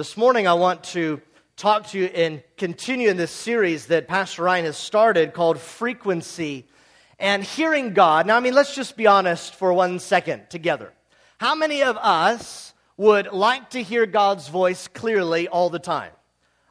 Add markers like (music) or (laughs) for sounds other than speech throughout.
This morning, I want to talk to you and continue in this series that Pastor Ryan has started called Frequency and Hearing God. Now, I mean, let's just be honest for one second together. How many of us would like to hear God's voice clearly all the time?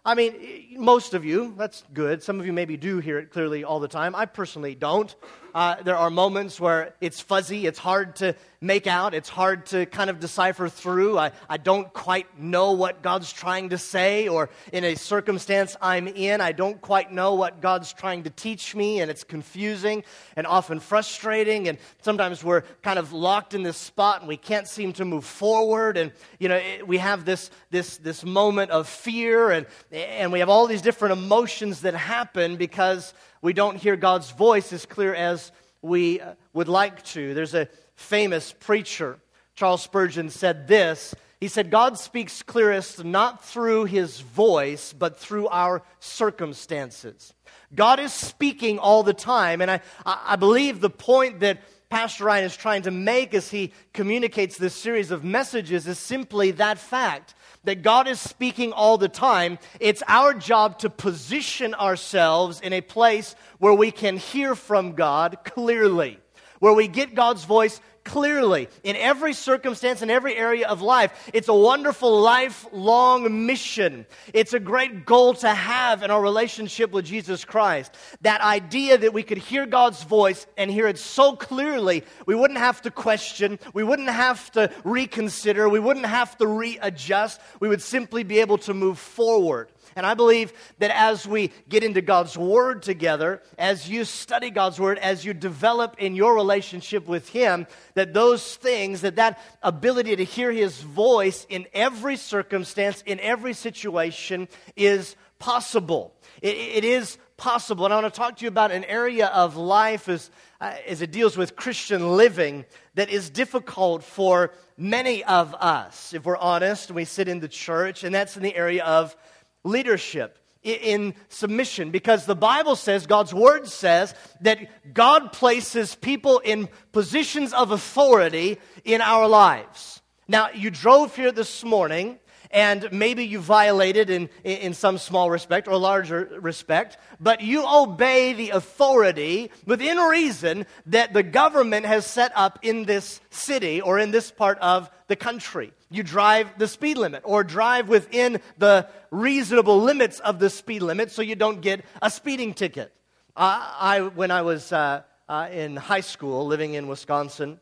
I mean, most of you, that's good. Some of you maybe do hear it clearly all the time. I personally don't. Uh, there are moments where it's fuzzy, it's hard to make out, it's hard to kind of decipher through. I, I don't quite know what God's trying to say, or in a circumstance I'm in, I don't quite know what God's trying to teach me, and it's confusing and often frustrating. And sometimes we're kind of locked in this spot and we can't seem to move forward. And, you know, it, we have this, this, this moment of fear, and, and we have all these different emotions that happen because we don't hear God's voice as clear as we uh, would like to. There's a famous preacher, Charles Spurgeon, said this. He said, God speaks clearest not through his voice, but through our circumstances. God is speaking all the time, and I, I believe the point that Pastor Ryan is trying to make as he communicates this series of messages is simply that fact that God is speaking all the time. It's our job to position ourselves in a place where we can hear from God clearly, where we get God's voice clearly in every circumstance, in every area of life. It's a wonderful lifelong mission. It's a great goal to have in our relationship with Jesus Christ. That idea that we could hear God's voice and hear it so clearly, we wouldn't have to question, we wouldn't have to reconsider, we wouldn't have to readjust. We would simply be able to move forward. And I believe that as we get into God's Word together, as you study God's Word, as you develop in your relationship with Him, that those things, that that ability to hear His voice in every circumstance, in every situation, is possible. it, it is possible. And I want to talk to you about an area of life as, uh, as it deals with Christian living that is difficult for many of us, if we're honest, we sit in the church, and that's in the area of leadership in submission because the Bible says, God's word says, that God places people in positions of authority in our lives. Now, you drove here this morning and maybe you violated in, in some small respect or larger respect, but you obey the authority within reason that the government has set up in this city or in this part of the country. You drive the speed limit or drive within the reasonable limits of the speed limit so you don't get a speeding ticket. Uh, I, when I was uh, uh, in high school living in Wisconsin,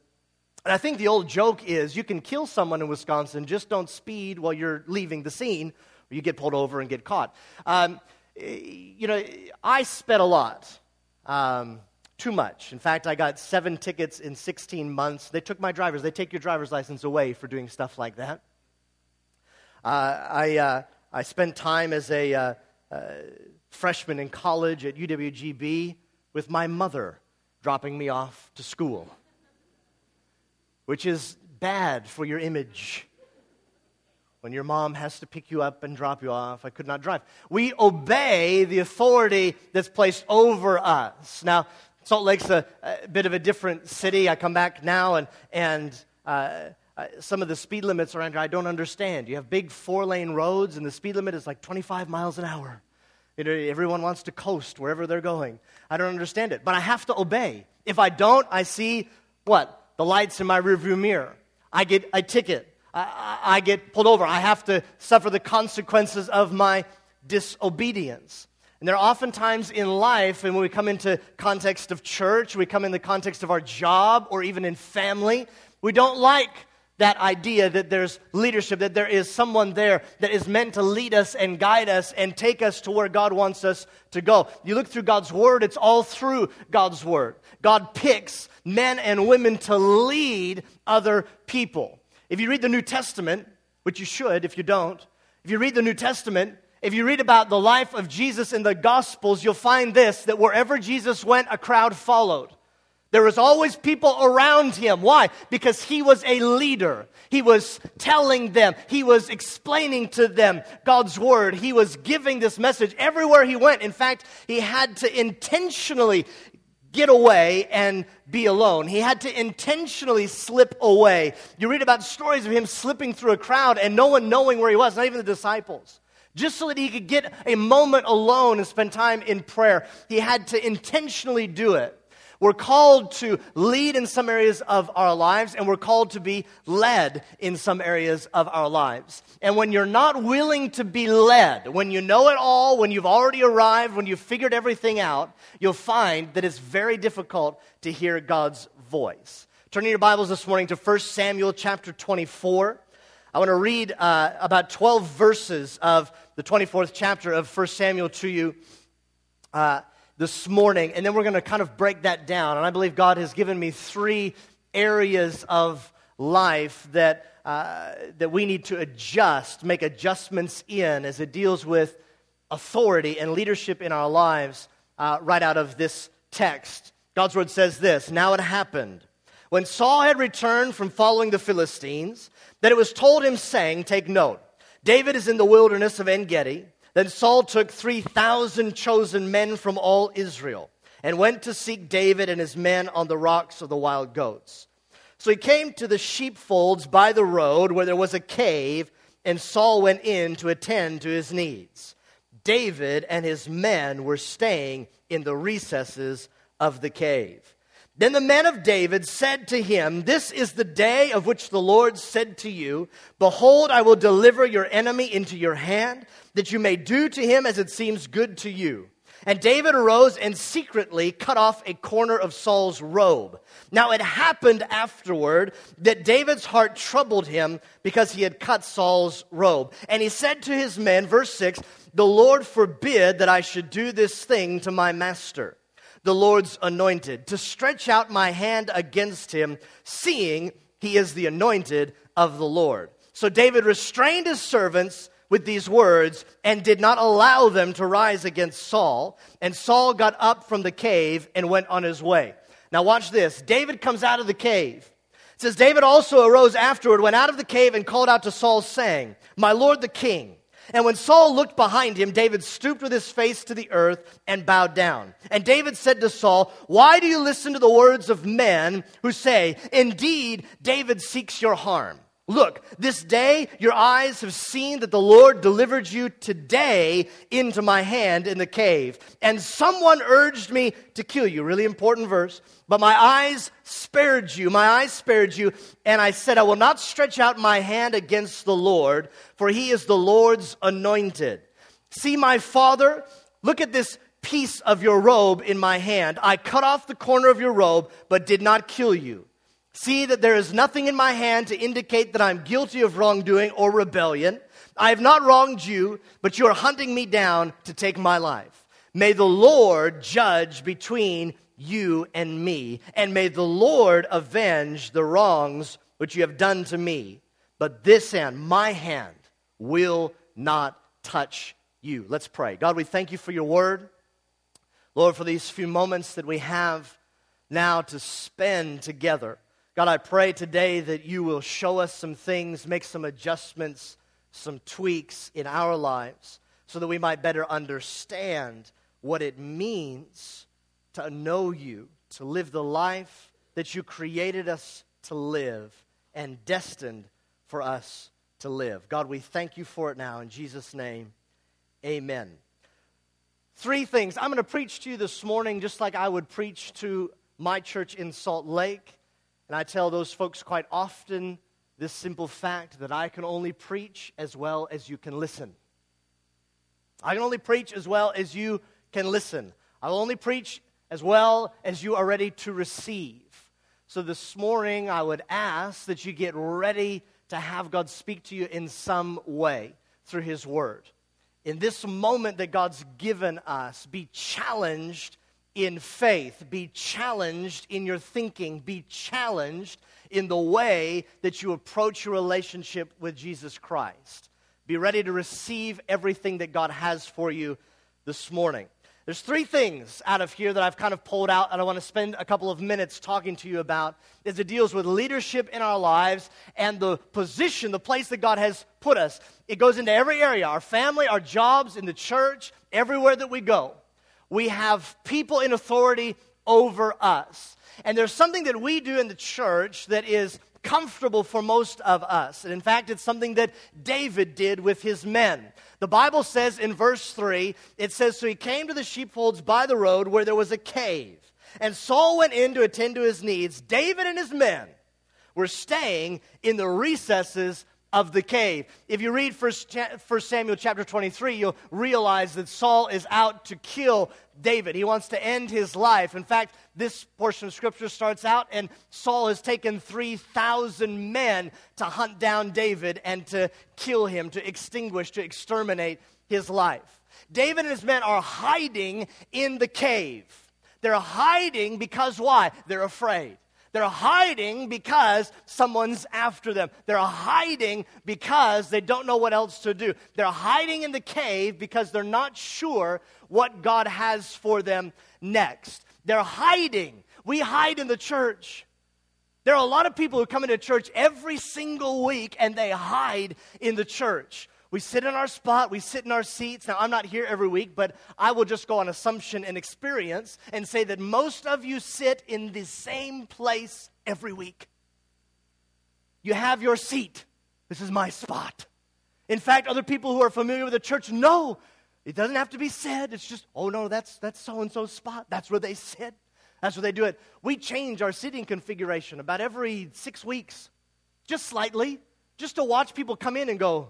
and I think the old joke is you can kill someone in Wisconsin, just don't speed while you're leaving the scene, or you get pulled over and get caught. Um, you know, I sped a lot, um, too much. In fact, I got seven tickets in 16 months. They took my driver's, they take your driver's license away for doing stuff like that. Uh, I, uh, I spent time as a uh, uh freshman in college at UWGB with my mother dropping me off to school which is bad for your image. When your mom has to pick you up and drop you off, I could not drive. We obey the authority that's placed over us. Now, Salt Lake's a, a bit of a different city. I come back now, and, and uh, uh, some of the speed limits around here I don't understand. You have big four lane roads, and the speed limit is like 25 miles an hour. You know, everyone wants to coast wherever they're going. I don't understand it, but I have to obey. If I don't, I see what? The lights in my rearview mirror. I get a ticket. I, I, get pulled over. I have to suffer the consequences of my disobedience. And there are oftentimes in life, and when we come into context of church, we come in the context of our job, or even in family, we don't like that idea that there's leadership, that there is someone there that is meant to lead us and guide us and take us to where God wants us to go. You look through God's Word, it's all through God's Word. God picks men and women to lead other people. If you read the New Testament, which you should if you don't, if you read the New Testament, if you read about the life of Jesus in the Gospels, you'll find this that wherever Jesus went, a crowd followed. There was always people around him. Why? Because he was a leader. He was telling them, he was explaining to them God's word. He was giving this message everywhere he went. In fact, he had to intentionally get away and be alone. He had to intentionally slip away. You read about stories of him slipping through a crowd and no one knowing where he was, not even the disciples. Just so that he could get a moment alone and spend time in prayer, he had to intentionally do it. We're called to lead in some areas of our lives, and we're called to be led in some areas of our lives. And when you're not willing to be led, when you know it all, when you've already arrived, when you've figured everything out, you'll find that it's very difficult to hear God's voice. Turning your Bibles this morning to 1 Samuel chapter 24. I want to read uh, about 12 verses of the 24th chapter of 1 Samuel to you. Uh, this morning, and then we're going to kind of break that down. And I believe God has given me three areas of life that, uh, that we need to adjust, make adjustments in as it deals with authority and leadership in our lives uh, right out of this text. God's word says this Now it happened when Saul had returned from following the Philistines that it was told him, saying, Take note, David is in the wilderness of En Gedi. Then Saul took 3,000 chosen men from all Israel and went to seek David and his men on the rocks of the wild goats. So he came to the sheepfolds by the road where there was a cave, and Saul went in to attend to his needs. David and his men were staying in the recesses of the cave. Then the men of David said to him, This is the day of which the Lord said to you, Behold, I will deliver your enemy into your hand, that you may do to him as it seems good to you. And David arose and secretly cut off a corner of Saul's robe. Now it happened afterward that David's heart troubled him because he had cut Saul's robe. And he said to his men, verse 6, The Lord forbid that I should do this thing to my master the Lord's anointed, to stretch out my hand against him, seeing he is the anointed of the Lord. So David restrained his servants with these words and did not allow them to rise against Saul. And Saul got up from the cave and went on his way. Now, watch this. David comes out of the cave. It says, David also arose afterward, went out of the cave, and called out to Saul, saying, My lord the king. And when Saul looked behind him, David stooped with his face to the earth and bowed down. And David said to Saul, Why do you listen to the words of men who say, Indeed, David seeks your harm? Look, this day your eyes have seen that the Lord delivered you today into my hand in the cave. And someone urged me to kill you. Really important verse. But my eyes spared you. My eyes spared you. And I said, I will not stretch out my hand against the Lord, for he is the Lord's anointed. See, my father, look at this piece of your robe in my hand. I cut off the corner of your robe, but did not kill you. See that there is nothing in my hand to indicate that I'm guilty of wrongdoing or rebellion. I have not wronged you, but you are hunting me down to take my life. May the Lord judge between you and me, and may the Lord avenge the wrongs which you have done to me. But this hand, my hand, will not touch you. Let's pray. God, we thank you for your word. Lord, for these few moments that we have now to spend together. God, I pray today that you will show us some things, make some adjustments, some tweaks in our lives so that we might better understand what it means to know you, to live the life that you created us to live and destined for us to live. God, we thank you for it now. In Jesus' name, amen. Three things. I'm going to preach to you this morning just like I would preach to my church in Salt Lake. And I tell those folks quite often this simple fact that I can only preach as well as you can listen. I can only preach as well as you can listen. I will only preach as well as you are ready to receive. So this morning, I would ask that you get ready to have God speak to you in some way through His Word. In this moment that God's given us, be challenged in faith, be challenged in your thinking, be challenged in the way that you approach your relationship with Jesus Christ. Be ready to receive everything that God has for you this morning. There's three things out of here that I've kind of pulled out, and I want to spend a couple of minutes talking to you about as it deals with leadership in our lives and the position, the place that God has put us. It goes into every area our family, our jobs, in the church, everywhere that we go we have people in authority over us. And there's something that we do in the church that is comfortable for most of us. And in fact, it's something that David did with his men. The Bible says in verse 3, it says, So he came to the sheepfolds by the road where there was a cave. And Saul went in to attend to his needs. David and his men were staying in the recesses of the cave. If you read 1 Samuel chapter 23, you'll realize that Saul is out to kill David. He wants to end his life. In fact, this portion of scripture starts out, and Saul has taken 3,000 men to hunt down David and to kill him, to extinguish, to exterminate his life. David and his men are hiding in the cave. They're hiding because why? They're afraid. They're hiding because someone's after them. They're hiding because they don't know what else to do. They're hiding in the cave because they're not sure what God has for them next. They're hiding. We hide in the church. There are a lot of people who come into church every single week and they hide in the church. We sit in our spot, we sit in our seats. Now, I'm not here every week, but I will just go on assumption and experience and say that most of you sit in the same place every week. You have your seat. This is my spot. In fact, other people who are familiar with the church know it doesn't have to be said. It's just, oh no, that's that's so and so's spot. That's where they sit. That's where they do it. We change our sitting configuration about every six weeks, just slightly, just to watch people come in and go,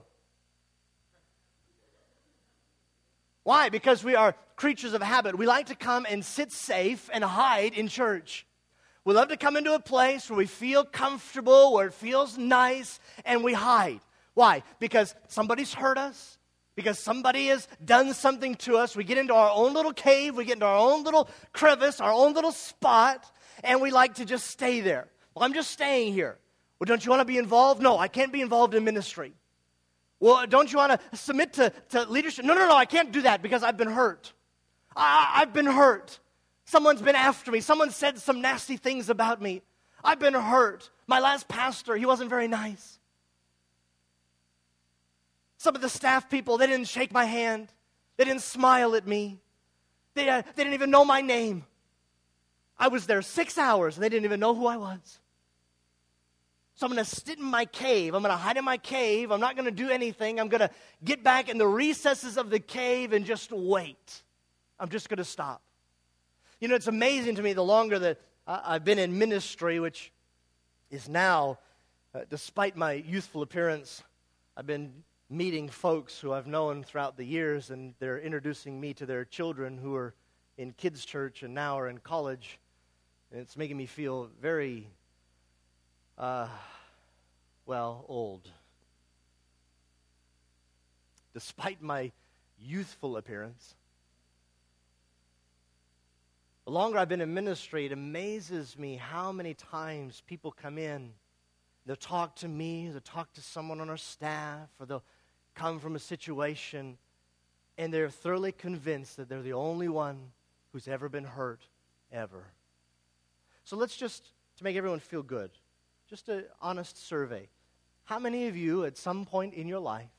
Why? Because we are creatures of habit. We like to come and sit safe and hide in church. We love to come into a place where we feel comfortable, where it feels nice, and we hide. Why? Because somebody's hurt us, because somebody has done something to us. We get into our own little cave, we get into our own little crevice, our own little spot, and we like to just stay there. Well, I'm just staying here. Well, don't you want to be involved? No, I can't be involved in ministry. Well, don't you want to submit to, to leadership? No, no, no, I can't do that because I've been hurt. I, I've been hurt. Someone's been after me. Someone said some nasty things about me. I've been hurt. My last pastor, he wasn't very nice. Some of the staff people, they didn't shake my hand. They didn't smile at me. They, uh, they didn't even know my name. I was there six hours and they didn't even know who I was. So I'm going to sit in my cave. I'm going to hide in my cave. I'm not going to do anything. I'm going to get back in the recesses of the cave and just wait. I'm just going to stop. You know, it's amazing to me the longer that I've been in ministry, which is now, uh, despite my youthful appearance, I've been meeting folks who I've known throughout the years, and they're introducing me to their children who are in kids' church and now are in college. And it's making me feel very uh, well, old. Despite my youthful appearance, the longer I've been in ministry, it amazes me how many times people come in. They'll talk to me, they'll talk to someone on our staff, or they'll come from a situation, and they're thoroughly convinced that they're the only one who's ever been hurt, ever. So let's just, to make everyone feel good, just an honest survey. How many of you at some point in your life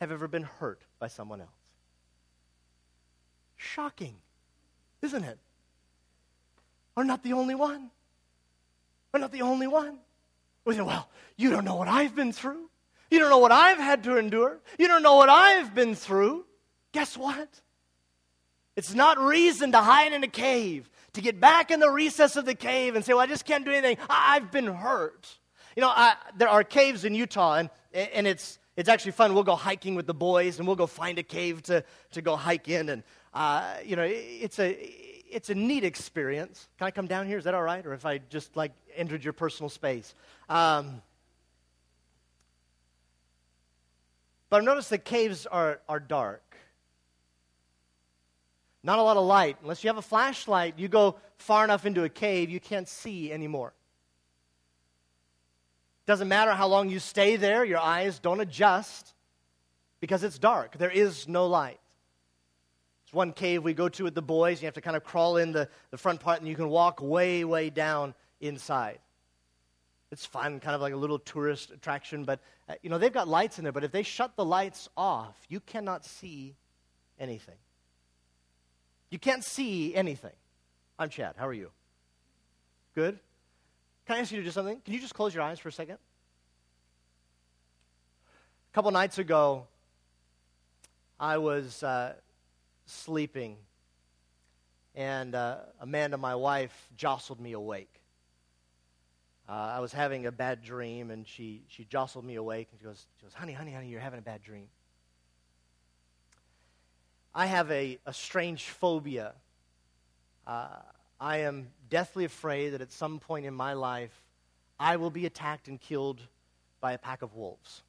have ever been hurt by someone else? Shocking, isn't it? We're not the only one. We're not the only one. We say, well, you don't know what I've been through. You don't know what I've had to endure. You don't know what I've been through. Guess what? It's not reason to hide in a cave to get back in the recess of the cave and say, Well, I just can't do anything. I- have been hurt. You know, I, there are caves in Utah, and, and it's, it's actually fun. We'll go hiking with the boys, and we'll go find a cave to, to go hike in. And, uh, you know, it's a, it's a neat experience. Can I come down here? Is that all right? Or if I just, like, entered your personal space? Um, but notice the caves are, are dark. Not a lot of light. Unless you have a flashlight, you go far enough into a cave, you can't see anymore. Doesn't matter how long you stay there, your eyes don't adjust because it's dark. There is no light. It's one cave we go to with the boys. You have to kind of crawl in the, the front part and you can walk way, way down inside. It's fun, kind of like a little tourist attraction, but uh, you know, they've got lights in there, but if they shut the lights off, you cannot see anything. You can't see anything. I'm Chad. How are you? Good? Can I ask you to do something? Can you just close your eyes for a second? A couple nights ago, I was uh, sleeping, and uh, Amanda, my wife, jostled me awake. Uh, I was having a bad dream, and she, she jostled me awake, and she goes, she goes, Honey, honey, honey, you're having a bad dream. I have a, a strange phobia. Uh, I am deathly afraid that at some point in my life, I will be attacked and killed by a pack of wolves.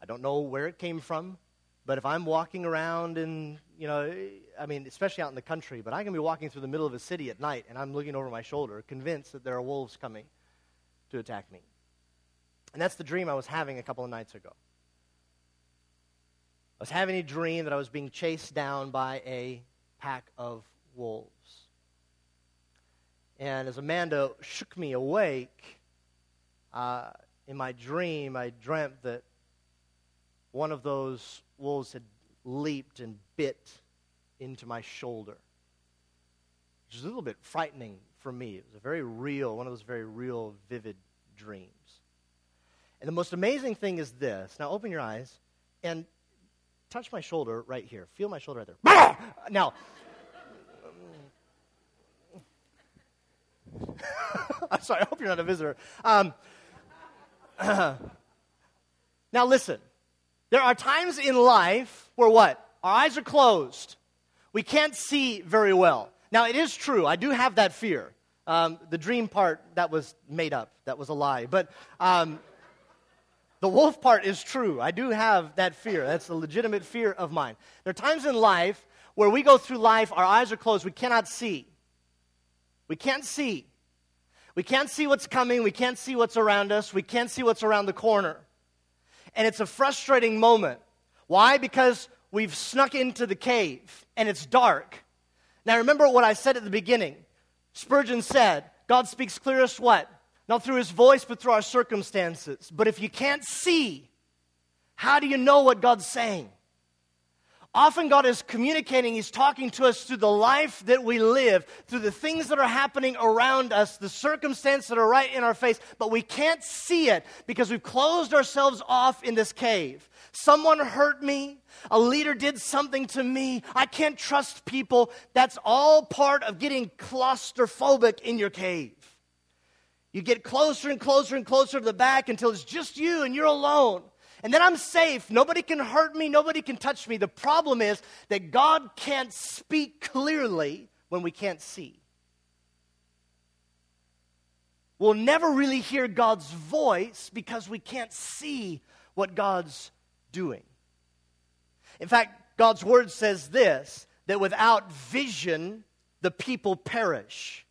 I don't know where it came from, but if I'm walking around in, you know, I mean, especially out in the country, but I can be walking through the middle of a city at night and I'm looking over my shoulder, convinced that there are wolves coming to attack me. And that's the dream I was having a couple of nights ago. I was having a dream that I was being chased down by a pack of wolves. And as Amanda shook me awake, uh, in my dream, I dreamt that one of those wolves had leaped and bit into my shoulder, which is a little bit frightening for me. It was a very real, one of those very real, vivid dreams. And the most amazing thing is this. Now, open your eyes and touch my shoulder right here. Feel my shoulder right there. (laughs) now, (laughs) I'm sorry, I hope you're not a visitor. Um, (clears throat) now, listen. There are times in life where what? Our eyes are closed. We can't see very well. Now, it is true. I do have that fear. Um, the dream part, that was made up. That was a lie. But um, the wolf part is true. I do have that fear. That's a legitimate fear of mine. There are times in life where we go through life, our eyes are closed, we cannot see. We can't see. We can't see what's coming. We can't see what's around us. We can't see what's around the corner. And it's a frustrating moment. Why? Because we've snuck into the cave and it's dark. Now, remember what I said at the beginning. Spurgeon said, God speaks clearest what? Not through his voice, but through our circumstances. But if you can't see, how do you know what God's saying? Often God is communicating, He's talking to us through the life that we live, through the things that are happening around us, the circumstances that are right in our face, but we can't see it because we've closed ourselves off in this cave. Someone hurt me. A leader did something to me. I can't trust people. That's all part of getting claustrophobic in your cave. You get closer and closer and closer to the back until it's just you and you're alone and then I'm safe. Nobody can hurt me, nobody can touch me. The problem is that God can't speak clearly when we can't see. We'll never really hear God's voice because we can't see what God's doing. In fact, God's word says this that without vision, the people perish.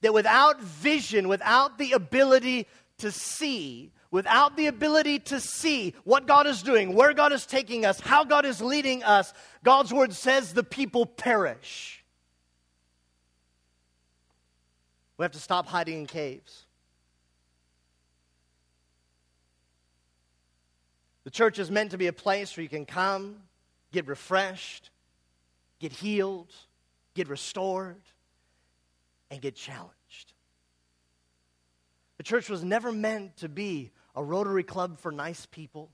That without vision, without the ability to see, without the ability to see what God is doing, where God is taking us, how God is leading us, God's word says the people perish. We have to stop hiding in caves. The church is meant to be a place where you can come, get refreshed, get healed, get restored, and get challenged. The church was never meant to be a Rotary Club for nice people,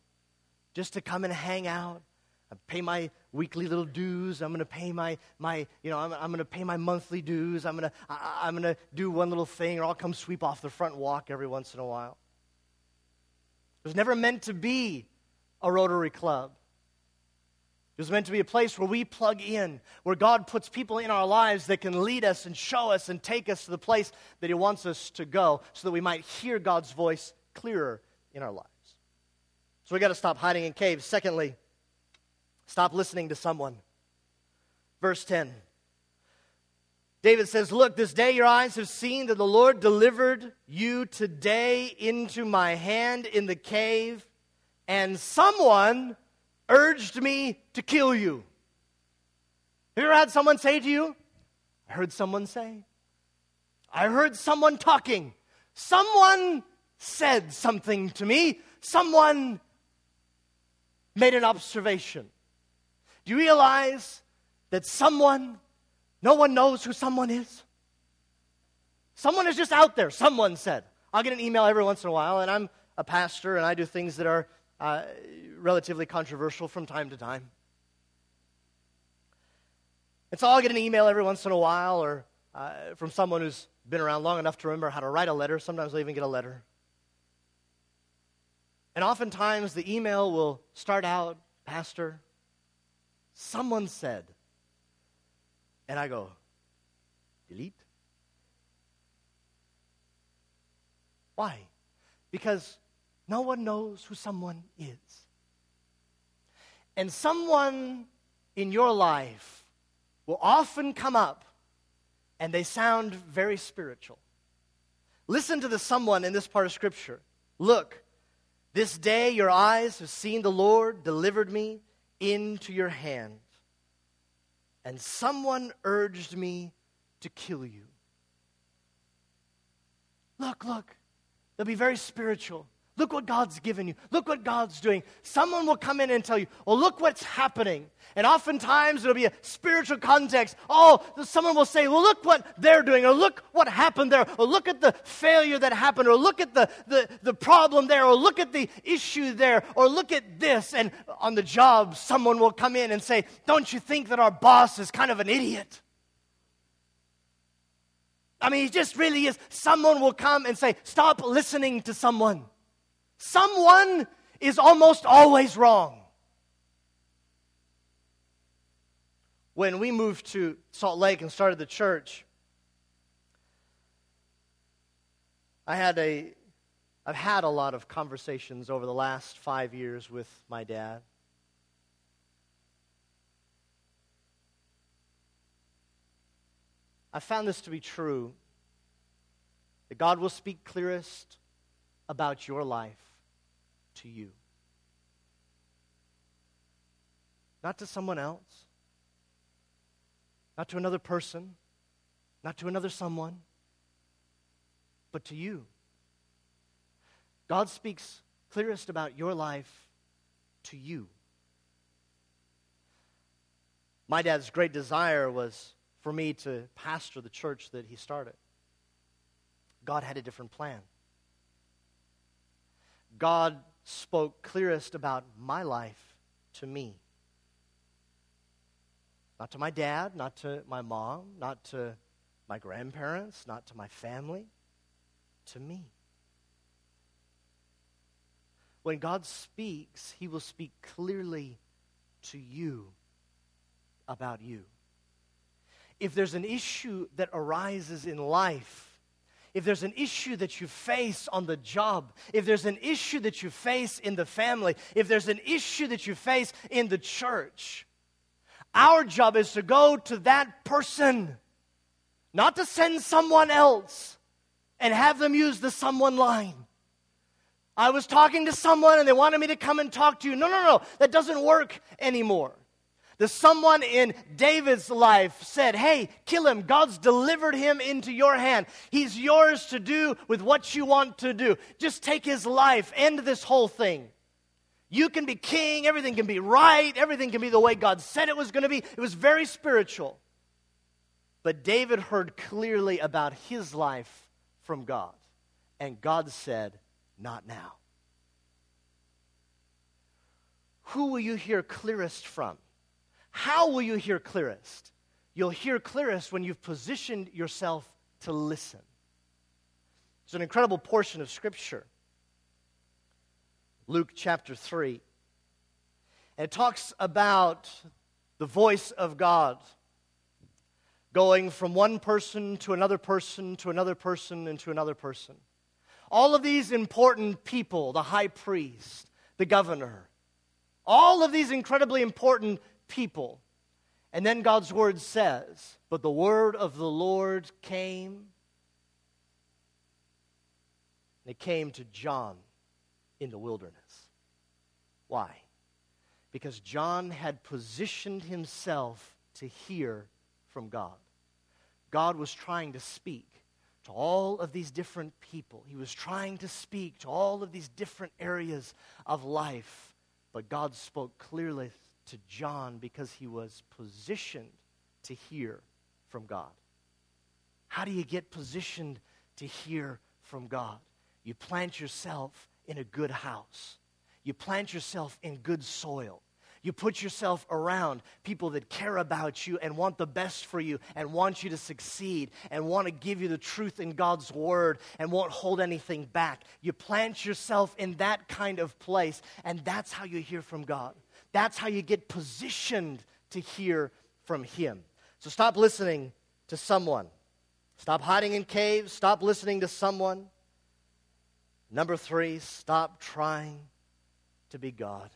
just to come and hang out. I pay my weekly little dues. I'm going to pay my, my you know, I'm, I'm going to pay my monthly dues. I'm going to, I'm going to do one little thing, or I'll come sweep off the front walk every once in a while. It was never meant to be a Rotary Club. It was meant to be a place where we plug in, where God puts people in our lives that can lead us and show us and take us to the place that He wants us to go so that we might hear God's voice clearer in our lives. So we got to stop hiding in caves. Secondly, stop listening to someone. Verse 10. David says, Look, this day your eyes have seen that the Lord delivered you today into my hand in the cave, and someone urged me to kill you. Have you ever had someone say to you, I heard someone say, I heard someone talking, someone said something to me, someone made an observation. Do you realize that someone No one knows who someone is. Someone is just out there, someone said. I'll get an email every once in a while, and I'm a pastor, and I do things that are uh, relatively controversial from time to time. And so I'll get an email every once in a while, or uh, from someone who's been around long enough to remember how to write a letter. Sometimes I'll even get a letter. And oftentimes the email will start out, Pastor, someone said. And I go, delete. Why? Because no one knows who someone is. And someone in your life will often come up and they sound very spiritual. Listen to the someone in this part of Scripture. Look, this day your eyes have seen the Lord delivered me into your hand, and someone urged me to kill you. Look, look, they'll be very spiritual. Look what God's given you. Look what God's doing. Someone will come in and tell you, oh, look what's happening. And oftentimes it'll be a spiritual context. Oh, someone will say, well, look what they're doing, or look what happened there, or look at the failure that happened, or look at the, the, the problem there, or look at the issue there, or look at this. And on the job, someone will come in and say, don't you think that our boss is kind of an idiot? I mean, he just really is. Someone will come and say, stop listening to someone. Someone is almost always wrong. When we moved to Salt Lake and started the church, I had a I've had a lot of conversations over the last 5 years with my dad. I found this to be true that God will speak clearest about your life to you. Not to someone else, not to another person, not to another someone, but to you. God speaks clearest about your life to you. My dad's great desire was for me to pastor the church that he started. God had a different plan. God spoke clearest about my life to me. Not to my dad, not to my mom, not to my grandparents, not to my family, to me. When God speaks, He will speak clearly to you about you. If there's an issue that arises in life, if there's an issue that you face on the job, if there's an issue that you face in the family, if there's an issue that you face in the church, our job is to go to that person, not to send someone else and have them use the someone line. I was talking to someone and they wanted me to come and talk to you. No, no, no, that doesn't work anymore. The someone in David's life said, Hey, kill him. God's delivered him into your hand. He's yours to do with what you want to do. Just take his life, end this whole thing. You can be king, everything can be right, everything can be the way God said it was going to be. It was very spiritual. But David heard clearly about his life from God. And God said, Not now. Who will you hear clearest from? How will you hear clearest? You'll hear clearest when you've positioned yourself to listen. It's an incredible portion of Scripture. Luke chapter 3. And it talks about the voice of God going from one person to another person to another person and to another person. All of these important people, the high priest, the governor, all of these incredibly important people. And then God's word says, But the word of the Lord came. And it came to John in the wilderness. Why? Because John had positioned himself to hear from God. God was trying to speak to all of these different people. He was trying to speak to all of these different areas of life. But God spoke clearly to John because he was positioned to hear from God? How do you get positioned to hear from God? You plant yourself in a good house. You plant yourself in good soil. You put yourself around people that care about you and want the best for you and want you to succeed and want to give you the truth in God's word and won't hold anything back. You plant yourself in that kind of place, and that's how you hear from God. That's how you get positioned to hear from Him. So stop listening to someone. Stop hiding in caves. Stop listening to someone. Number three, stop trying to be God.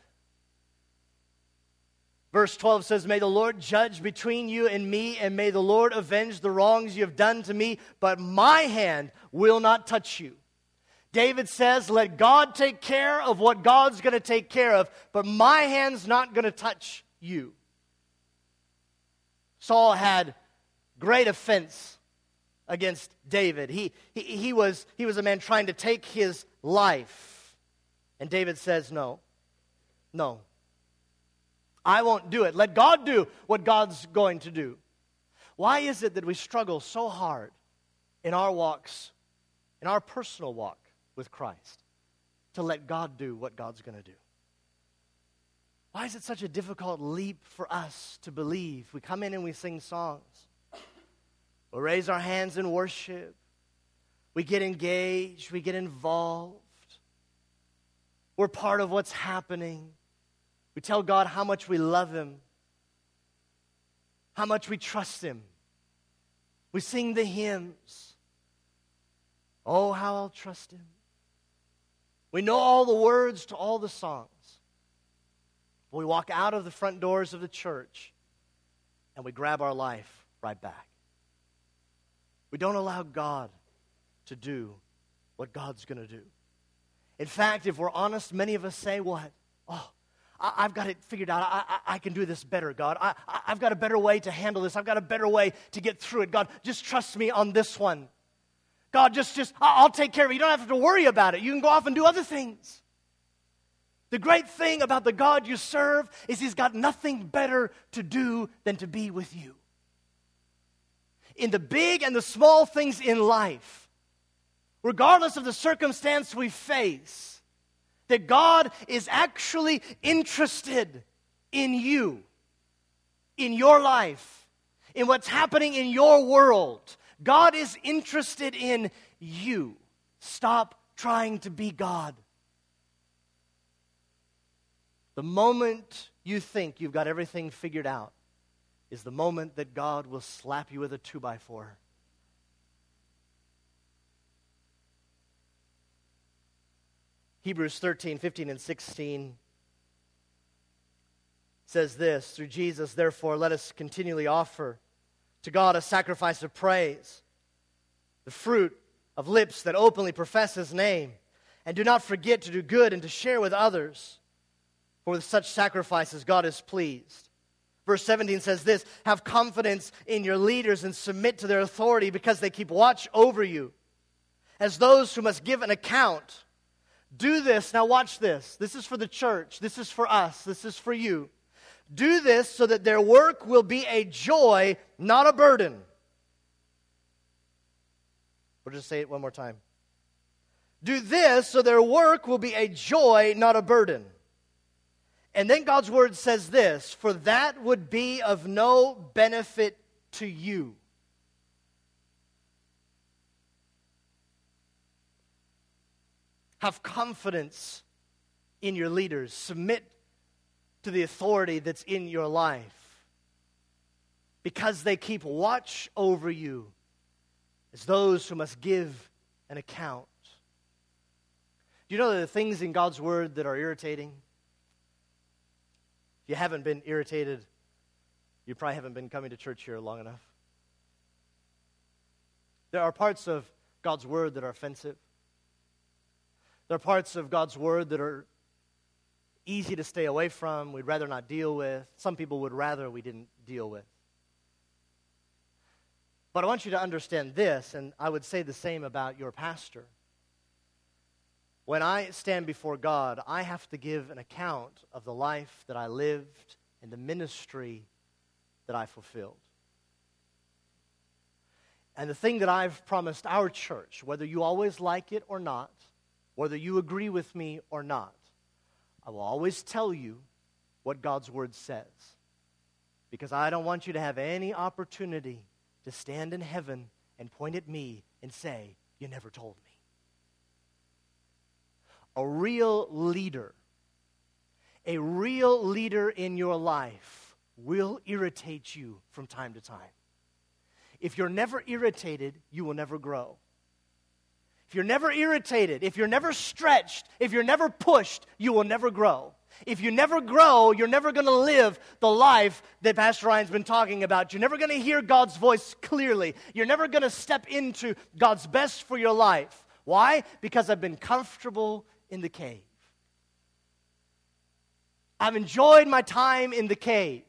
Verse 12 says, May the Lord judge between you and me, and may the Lord avenge the wrongs you have done to me, but my hand will not touch you. David says, Let God take care of what God's going to take care of, but my hand's not going to touch you. Saul had great offense against David. He, he, he, was, he was a man trying to take his life. And David says, No, no. I won't do it. Let God do what God's going to do. Why is it that we struggle so hard in our walks, in our personal walk with Christ, to let God do what God's going to do? Why is it such a difficult leap for us to believe? We come in and we sing songs. We raise our hands in worship. We get engaged. We get involved. We're part of what's happening. We tell God how much we love Him, how much we trust Him. We sing the hymns. Oh, how I'll trust Him. We know all the words to all the songs. We walk out of the front doors of the church and we grab our life right back. We don't allow God to do what God's going to do. In fact, if we're honest, many of us say, What? Oh, I, have got it figured out. I, I, I, can do this better, God. I, I've got a better way to handle this. I've got a better way to get through it. God, just trust me on this one. God, just, just, I'll take care of it. You don't have to worry about it. You can go off and do other things. The great thing about the God you serve is He's got nothing better to do than to be with you. In the big and the small things in life, regardless of the circumstance we face, that God is actually interested in you, in your life, in what's happening in your world. God is interested in you. Stop trying to be God. The moment you think you've got everything figured out is the moment that God will slap you with a two by four. Hebrews 13, 15, and 16 says this Through Jesus, therefore, let us continually offer to God a sacrifice of praise, the fruit of lips that openly profess His name. And do not forget to do good and to share with others, for with such sacrifices God is pleased. Verse 17 says this Have confidence in your leaders and submit to their authority because they keep watch over you, as those who must give an account. Do this. Now, watch this. This is for the church. This is for us. This is for you. Do this so that their work will be a joy, not a burden. We'll just say it one more time. Do this so their work will be a joy, not a burden. And then God's word says this for that would be of no benefit to you. Have confidence in your leaders. Submit to the authority that's in your life because they keep watch over you as those who must give an account. Do you know the things in God's word that are irritating? If you haven't been irritated, you probably haven't been coming to church here long enough. There are parts of God's word that are offensive. There are parts of God's Word that are easy to stay away from, we'd rather not deal with. Some people would rather we didn't deal with. But I want you to understand this, and I would say the same about your pastor. When I stand before God, I have to give an account of the life that I lived and the ministry that I fulfilled. And the thing that I've promised our church, whether you always like it or not, whether you agree with me or not, I will always tell you what God's word says. Because I don't want you to have any opportunity to stand in heaven and point at me and say, You never told me. A real leader, a real leader in your life will irritate you from time to time. If you're never irritated, you will never grow. If you're never irritated, if you're never stretched, if you're never pushed, you will never grow. If you never grow, you're never going to live the life that Pastor Ryan's been talking about. You're never going to hear God's voice clearly. You're never going to step into God's best for your life. Why? Because I've been comfortable in the cave. I've enjoyed my time in the cave.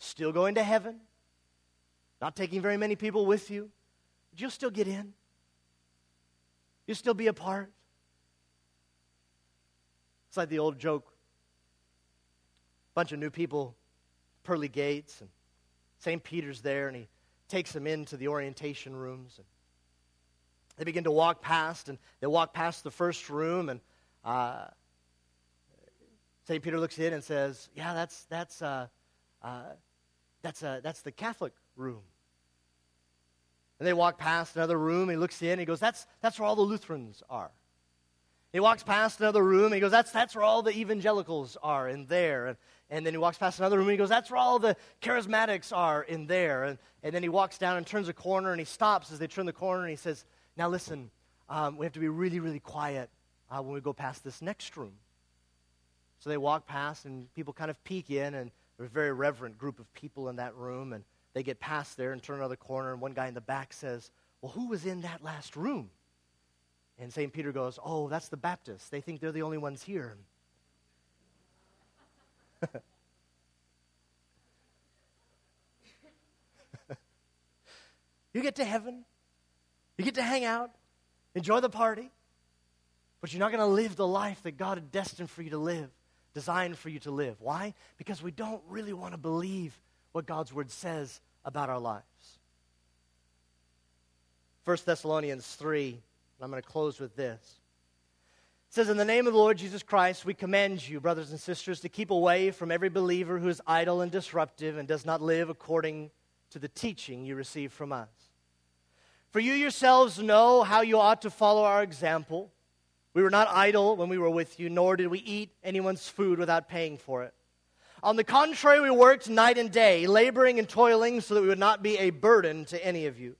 Still going to heaven. Not taking very many people with you. But you'll still get in. You'll still be a part. It's like the old joke. Bunch of new people, pearly gates, and St. Peter's there, and he takes them into the orientation rooms. And they begin to walk past, and they walk past the first room, and uh, St. Peter looks in and says, Yeah, that's, that's, uh, uh, that's, uh, that's the Catholic room. And they walk past another room, he looks in, and he goes, That's, that's where all the Lutherans are. He walks past another room he goes, That's, that's where all the evangelicals are in there. And, and then he walks past another room and he goes, That's where all the charismatics are in there. And, and then he walks down and turns a corner and he stops as they turn the corner and he says, Now listen, um, we have to be really, really quiet uh, when we go past this next room. So they walk past and people kind of peek in and there's a very reverent group of people in that room and they get past there and turn another corner and one guy in the back says, Well, who was in that last room? And St. Peter goes, Oh, that's the Baptists. They think they're the only ones here. (laughs) you get to heaven, you get to hang out, enjoy the party, but you're not going to live the life that God had destined for you to live, designed for you to live. Why? Because we don't really want to believe what God's word says about our lives. 1 Thessalonians 3 and I'm going to close with this. It says, In the name of the Lord Jesus Christ, we command you, brothers and sisters, to keep away from every believer who is idle and disruptive and does not live according to the teaching you receive from us. For you yourselves know how you ought to follow our example. We were not idle when we were with you, nor did we eat anyone's food without paying for it. On the contrary, we worked night and day, laboring and toiling so that we would not be a burden to any of you.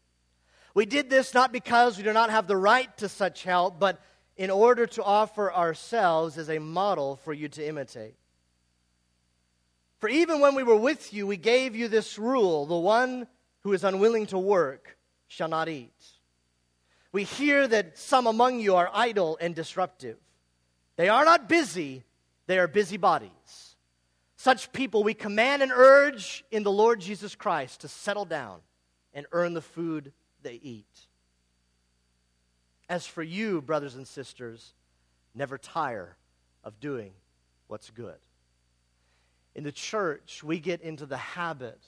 We did this not because we do not have the right to such help, but in order to offer ourselves as a model for you to imitate. For even when we were with you, we gave you this rule the one who is unwilling to work shall not eat. We hear that some among you are idle and disruptive. They are not busy, they are busybodies. Such people we command and urge in the Lord Jesus Christ to settle down and earn the food they eat. As for you, brothers and sisters, never tire of doing what's good. In the church, we get into the habit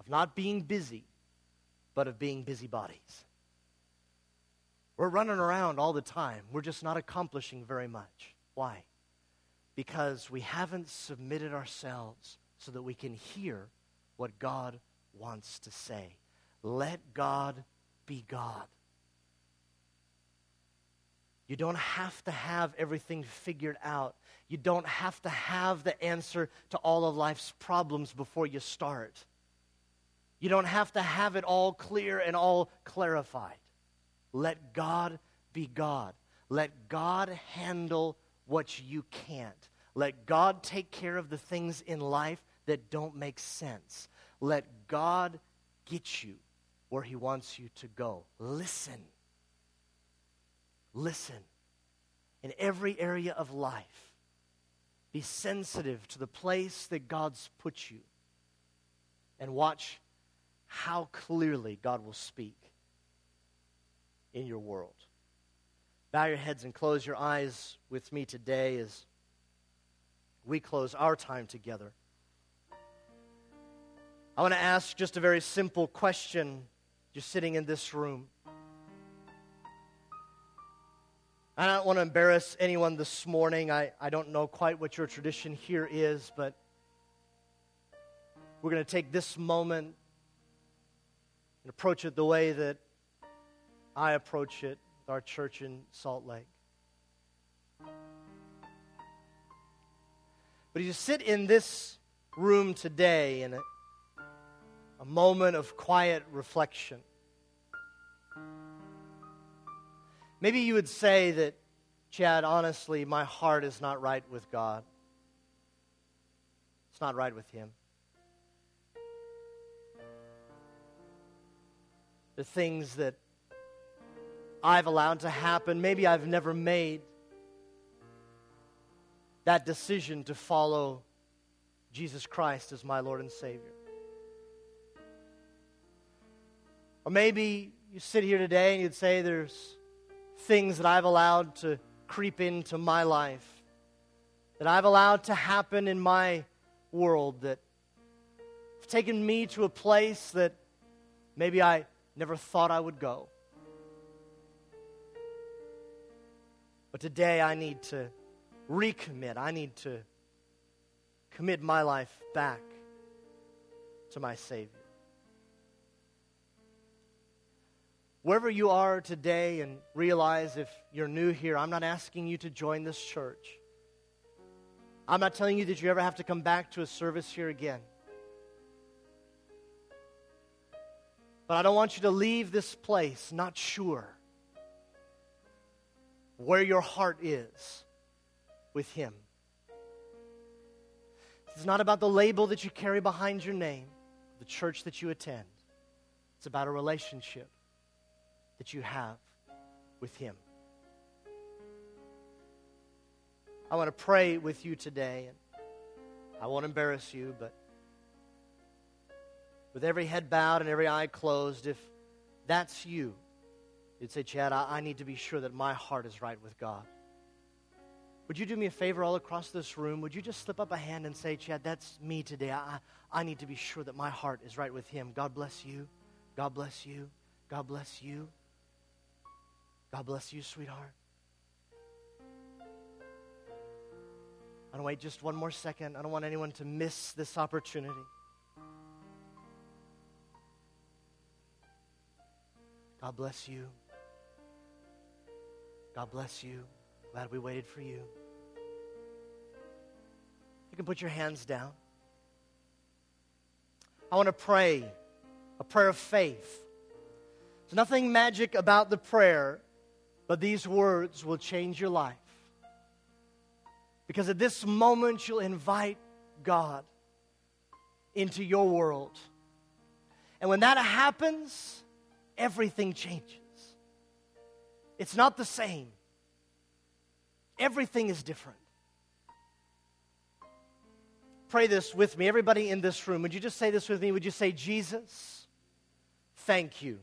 of not being busy, but of being busybodies. We're running around all the time. We're just not accomplishing very much. Why? Because we haven't submitted ourselves so that we can hear what God wants to say. Let God be God. You don't have to have everything figured out. You don't have to have the answer to all of life's problems before you start. You don't have to have it all clear and all clarified. Let God be God. Let God handle what you can't. Let God take care of the things in life that don't make sense. Let God get you where He wants you to go. Listen. Listen. In every area of life, be sensitive to the place that God's put you and watch how clearly God will speak in your world. Bow your heads and close your eyes with me today as we close our time together. I want to ask just a very simple question just sitting in this room. I don't want to embarrass anyone this morning. I, I don't know quite what your tradition here is, but we're going to take this moment and approach it the way that I approach it our church in Salt Lake. But as you sit in this room today in a, a moment of quiet reflection, maybe you would say that, Chad, honestly, my heart is not right with God. It's not right with Him. The things that I've allowed to happen, maybe I've never made that decision to follow Jesus Christ as my Lord and Savior. Or maybe you sit here today and you'd say there's things that I've allowed to creep into my life, that I've allowed to happen in my world that have taken me to a place that maybe I never thought I would go. But today I need to recommit. I need to commit my life back to my Savior. Wherever you are today, and realize if you're new here, I'm not asking you to join this church. I'm not telling you that you ever have to come back to a service here again. But I don't want you to leave this place not sure where your heart is with Him. It's not about the label that you carry behind your name, the church that you attend. It's about a relationship that you have with Him. I want to pray with you today, and I won't embarrass you, but with every head bowed and every eye closed, if that's you, you'd say, Chad, I, I need to be sure that my heart is right with God. Would you do me a favor all across this room? Would you just slip up a hand and say, Chad, that's me today. I, I need to be sure that my heart is right with Him. God bless you. God bless you. God bless you. God bless you, sweetheart. I don't wait just one more second. I don't want anyone to miss this opportunity. God bless you. God bless you. Glad we waited for you. You can put your hands down. I want to pray a prayer of faith. There's nothing magic about the prayer, but these words will change your life. Because at this moment, you'll invite God into your world. And when that happens, everything changes. It's not the same, everything is different pray this with me. Everybody in this room, would you just say this with me? Would you say, Jesus, thank you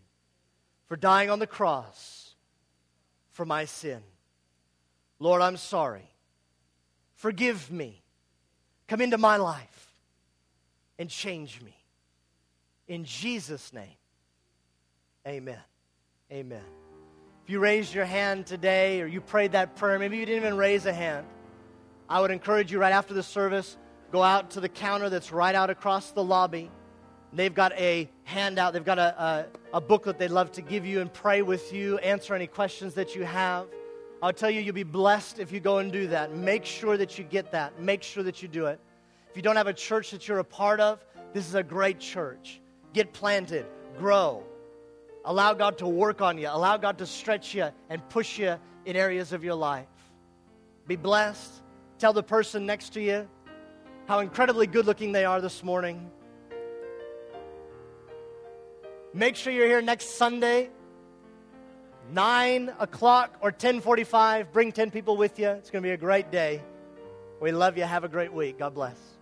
for dying on the cross for my sin? Lord, I'm sorry. Forgive me. Come into my life and change me. In Jesus' name, amen. Amen. If you raised your hand today or you prayed that prayer, maybe you didn't even raise a hand, I would encourage you right after the service go out to the counter that's right out across the lobby. They've got a handout, they've got a, a, a, booklet they'd love to give you and pray with you, answer any questions that you have. I'll tell you, you'll be blessed if you go and do that. Make sure that you get that. Make sure that you do it. If you don't have a church that you're a part of, this is a great church. Get planted, grow. Allow God to work on you, allow God to stretch you and push you in areas of your life. Be blessed. Tell the person next to you, how incredibly good looking they are this morning. Make sure you're here next Sunday, 9 o'clock or 1045. Bring 10 people with you. It's going to be a great day. We love you. Have a great week. God bless.